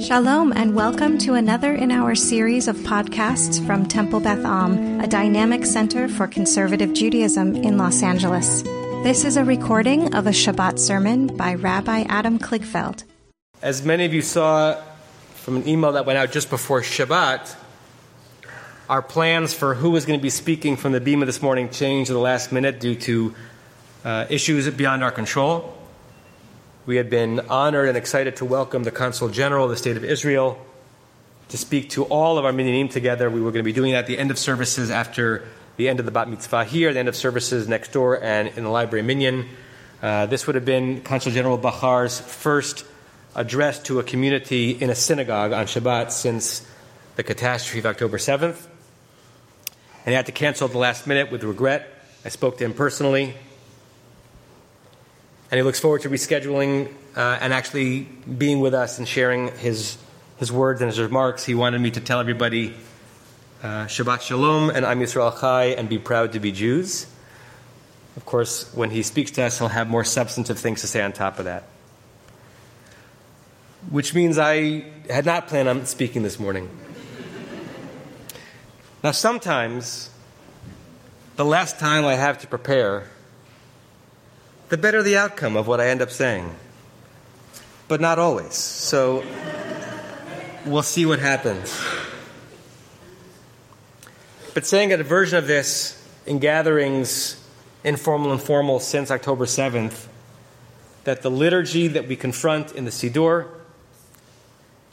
Shalom, and welcome to another in our series of podcasts from Temple Beth Am, a dynamic center for conservative Judaism in Los Angeles. This is a recording of a Shabbat sermon by Rabbi Adam Kligfeld. As many of you saw from an email that went out just before Shabbat, our plans for who was going to be speaking from the Bema this morning changed at the last minute due to uh, issues beyond our control. We had been honored and excited to welcome the Consul General of the State of Israel to speak to all of our minyanim together. We were going to be doing that at the end of services after the end of the Bat Mitzvah here, the end of services next door, and in the library minyan. Uh, this would have been Consul General Bachar's first address to a community in a synagogue on Shabbat since the catastrophe of October 7th. And he had to cancel at the last minute with regret. I spoke to him personally and he looks forward to rescheduling uh, and actually being with us and sharing his, his words and his remarks. He wanted me to tell everybody uh, Shabbat Shalom and Am Yisrael Chai and be proud to be Jews. Of course, when he speaks to us, he'll have more substantive things to say on top of that. Which means I had not planned on speaking this morning. now, sometimes the less time I have to prepare the better the outcome of what I end up saying. But not always. So we'll see what happens. But saying a version of this in gatherings, informal and formal, since October 7th, that the liturgy that we confront in the Siddur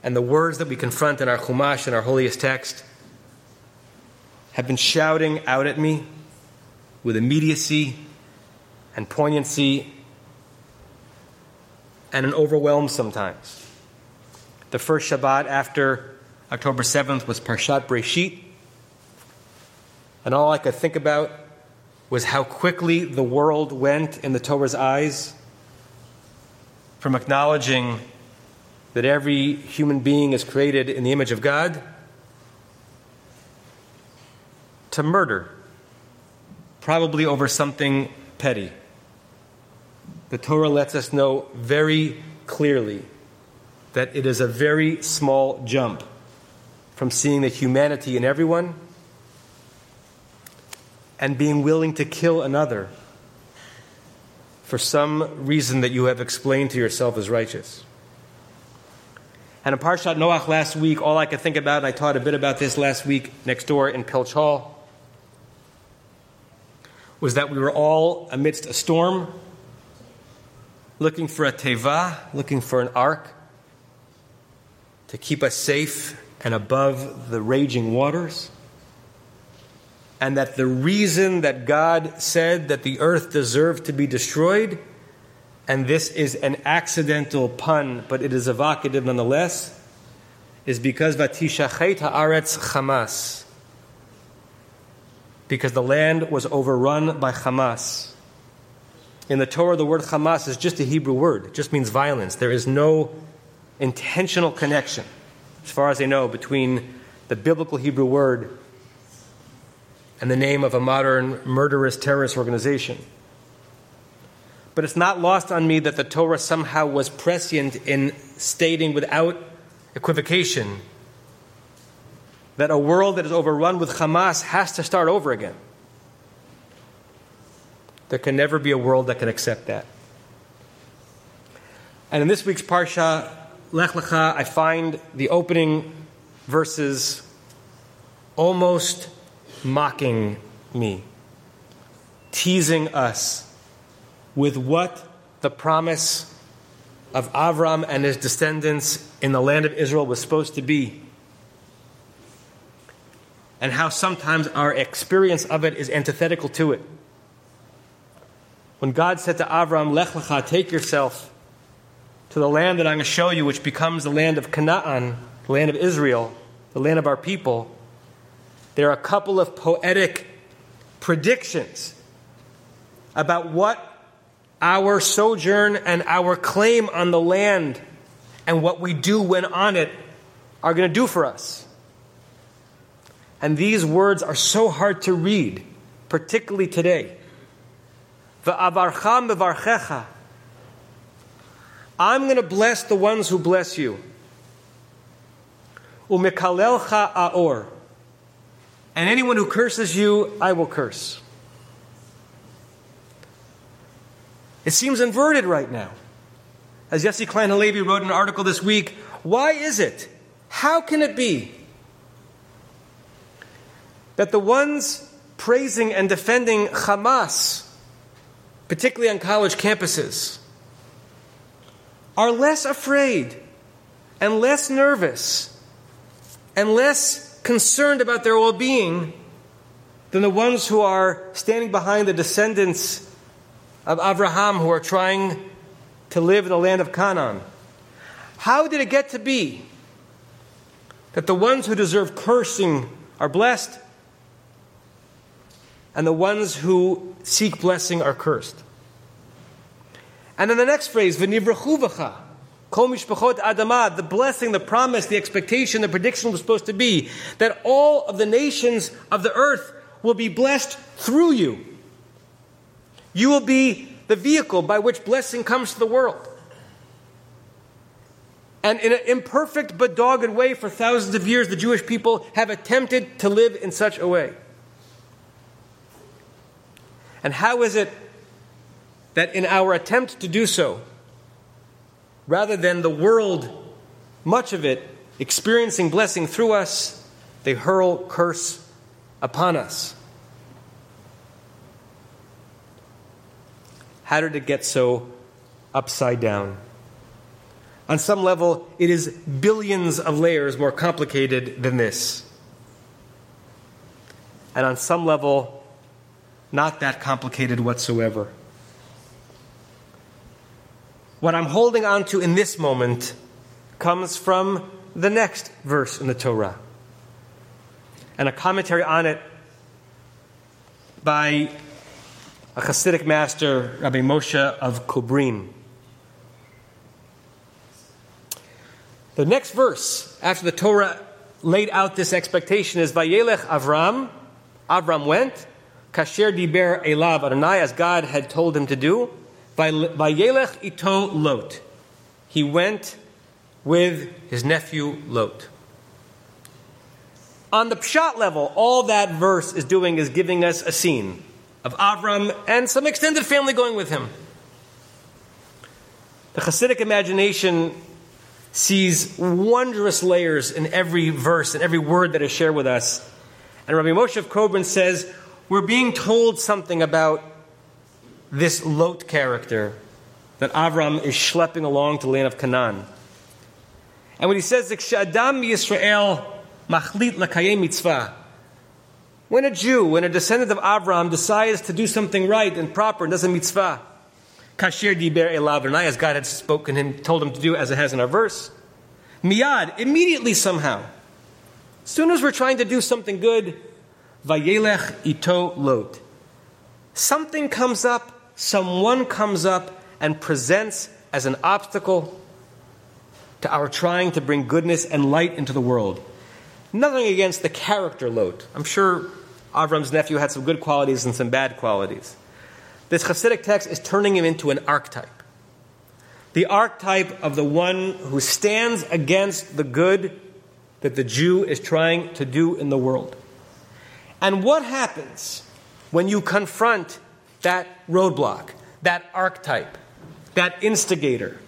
and the words that we confront in our Chumash and our holiest text have been shouting out at me with immediacy and poignancy and an overwhelm sometimes. The first Shabbat after October 7th was Parshat Breshit, and all I could think about was how quickly the world went in the Torah's eyes from acknowledging that every human being is created in the image of God to murder, probably over something petty the Torah lets us know very clearly that it is a very small jump from seeing the humanity in everyone and being willing to kill another for some reason that you have explained to yourself as righteous. And in Parshat Noach last week, all I could think about, and I taught a bit about this last week next door in Pilch Hall, was that we were all amidst a storm looking for a teva, looking for an ark to keep us safe and above the raging waters. And that the reason that God said that the earth deserved to be destroyed, and this is an accidental pun, but it is evocative nonetheless, is because Vatishachet haaretz Hamas. Because the land was overrun by Hamas. In the Torah, the word Hamas is just a Hebrew word. It just means violence. There is no intentional connection, as far as I know, between the biblical Hebrew word and the name of a modern murderous terrorist organization. But it's not lost on me that the Torah somehow was prescient in stating without equivocation that a world that is overrun with Hamas has to start over again. There can never be a world that can accept that. And in this week's Parsha, Lech Lecha, I find the opening verses almost mocking me, teasing us with what the promise of Avram and his descendants in the land of Israel was supposed to be. And how sometimes our experience of it is antithetical to it. When God said to Avram, Lech lecha, take yourself to the land that I'm going to show you, which becomes the land of Canaan, the land of Israel, the land of our people, there are a couple of poetic predictions about what our sojourn and our claim on the land and what we do when on it are going to do for us. And these words are so hard to read, particularly today. Va'avarcha mevarchecha. I'm going to bless the ones who bless you. aor. And anyone who curses you, I will curse. It seems inverted right now. As Yossi Klein Halevi wrote an article this week, why is it? How can it be that the ones praising and defending Hamas, particularly on college campuses, are less afraid and less nervous and less concerned about their well being than the ones who are standing behind the descendants of Abraham who are trying to live in the land of Canaan. How did it get to be that the ones who deserve cursing are blessed and the ones who seek blessing are cursed? And then the next phrase, v'nivrachu Kol mishpachot adama, the blessing, the promise, the expectation, the prediction was supposed to be that all of the nations of the earth will be blessed through you. You will be the vehicle by which blessing comes to the world. And in an imperfect but dogged way, for thousands of years, the Jewish people have attempted to live in such a way. And how is it that in our attempt to do so, rather than the world, much of it, experiencing blessing through us, they hurl curse upon us. How did it get so upside down? On some level, it is billions of layers more complicated than this. And on some level, not that complicated whatsoever. What I'm holding on to in this moment comes from the next verse in the Torah and a commentary on it by a Hasidic master, Rabbi Moshe of Kobrin. The next verse after the Torah laid out this expectation is Vayelech Avram. Avram went. Kasher diber elav Adonai, as God had told him to do. By Vayelech ito Lot. He went with his nephew Lot. On the pshat level, all that verse is doing is giving us a scene of Avram and some extended family going with him. The Hasidic imagination sees wondrous layers in every verse and every word that is shared with us. And Rabbi Moshe of Kobrin says, We're being told something about this Lot character that Avram is schlepping along to the land of Canaan. And when he says, Adam Yisrael machlit lakayem mitzvah, when a Jew, when a descendant of Avram decides to do something right and proper and does a mitzvah, kasher diber elav as God had spoken him, told him to do, as it has in our verse, miyad, immediately somehow, as soon as we're trying to do something good, vayelech ito lot. Something comes up someone comes up and presents as an obstacle to our trying to bring goodness and light into the world. Nothing against the character Lot. I'm sure Avram's nephew had some good qualities and some bad qualities. This Hasidic text is turning him into an archetype. The archetype of the one who stands against the good that the Jew is trying to do in the world. And what happens when you confront that roadblock, that archetype, that instigator,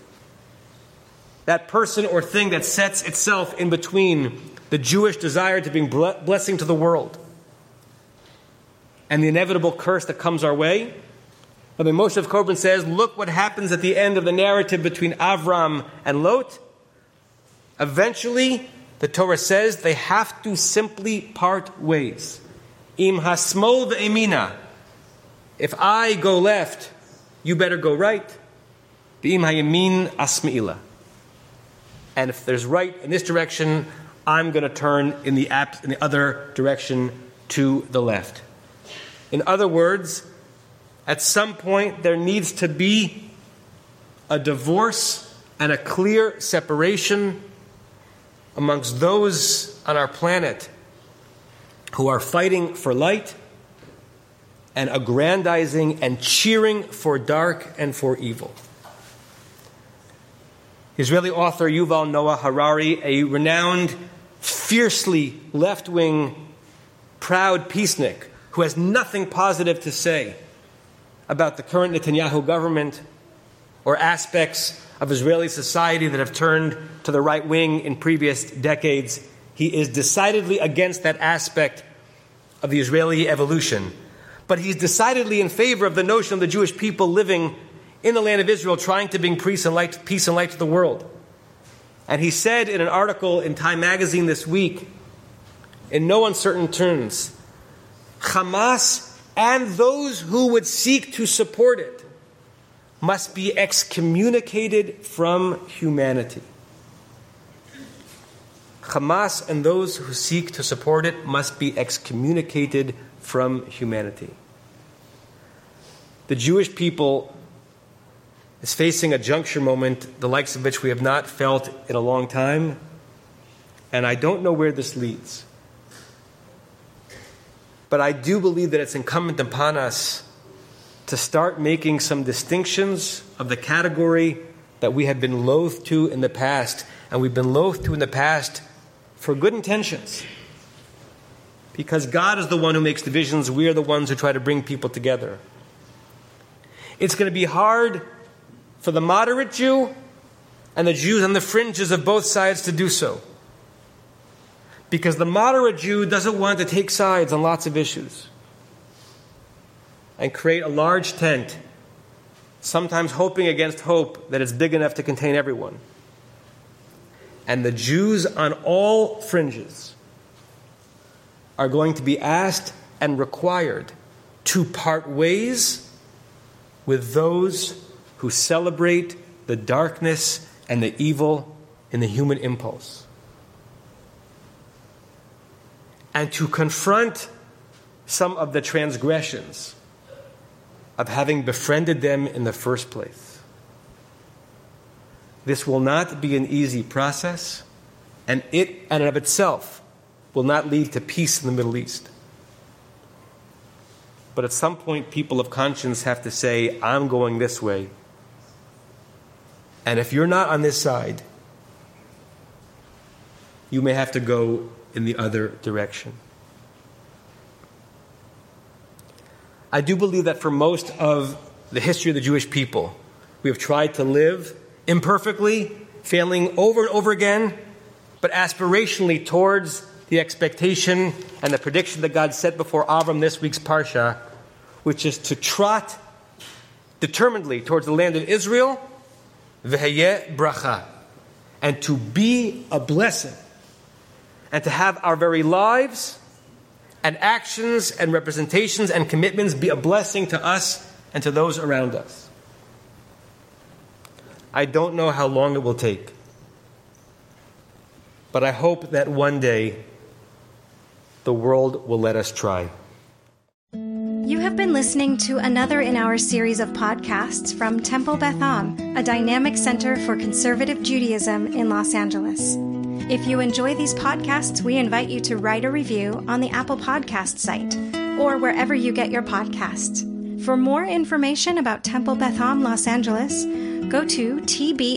that person or thing that sets itself in between the Jewish desire to bring blessing to the world and the inevitable curse that comes our way. Rabbi Moshe of Kobrin says, look what happens at the end of the narrative between Avram and Lot. Eventually, the Torah says they have to simply part ways. Im hasmol ve'emina. If I go left, you better go right. And if there's right in this direction, I'm going to turn in the, app, in the other direction to the left. In other words, at some point there needs to be a divorce and a clear separation amongst those on our planet who are fighting for light and aggrandizing and cheering for dark and for evil. Israeli author Yuval Noah Harari, a renowned fiercely left wing, proud peacenik who has nothing positive to say about the current Netanyahu government or aspects of Israeli society that have turned to the right wing in previous decades. He is decidedly against that aspect of the Israeli evolution. But he's decidedly in favor of the notion of the Jewish people living in the land of Israel, trying to bring peace and light, peace and light to the world. And he said in an article in Time magazine this week, in no uncertain terms, Hamas and those who would seek to support it must be excommunicated from humanity. Hamas and those who seek to support it must be excommunicated from humanity. The Jewish people is facing a juncture moment, the likes of which we have not felt in a long time, and I don't know where this leads. But I do believe that it's incumbent upon us to start making some distinctions of the category that we have been loath to in the past, and we've been loath to in the past for good intentions. Because God is the one who makes divisions, we are the ones who try to bring people together. It's going to be hard for the moderate Jew and the Jews on the fringes of both sides to do so. Because the moderate Jew doesn't want to take sides on lots of issues and create a large tent, sometimes hoping against hope that it's big enough to contain everyone. And the Jews on all fringes are going to be asked and required to part ways with those who celebrate the darkness and the evil in the human impulse. And to confront some of the transgressions of having befriended them in the first place. This will not be an easy process, and it and of itself will not lead to peace in the Middle East. But at some point, people of conscience have to say, I'm going this way. And if you're not on this side, you may have to go in the other direction. I do believe that for most of the history of the Jewish people, we have tried to live imperfectly, failing over and over again, but aspirationally towards the expectation and the prediction that God set before Avram this week's Parsha, which is to trot determinedly towards the land of Israel, v'heye bracha, and to be a blessing, and to have our very lives and actions and representations and commitments be a blessing to us and to those around us. I don't know how long it will take, but I hope that one day the world will let us try. You have been listening to another in our series of podcasts from Temple Beth Am, a dynamic center for conservative Judaism in Los Angeles. If you enjoy these podcasts, we invite you to write a review on the Apple Podcast site or wherever you get your podcasts. For more information about Temple Beth Am Los Angeles, go to tbala.org.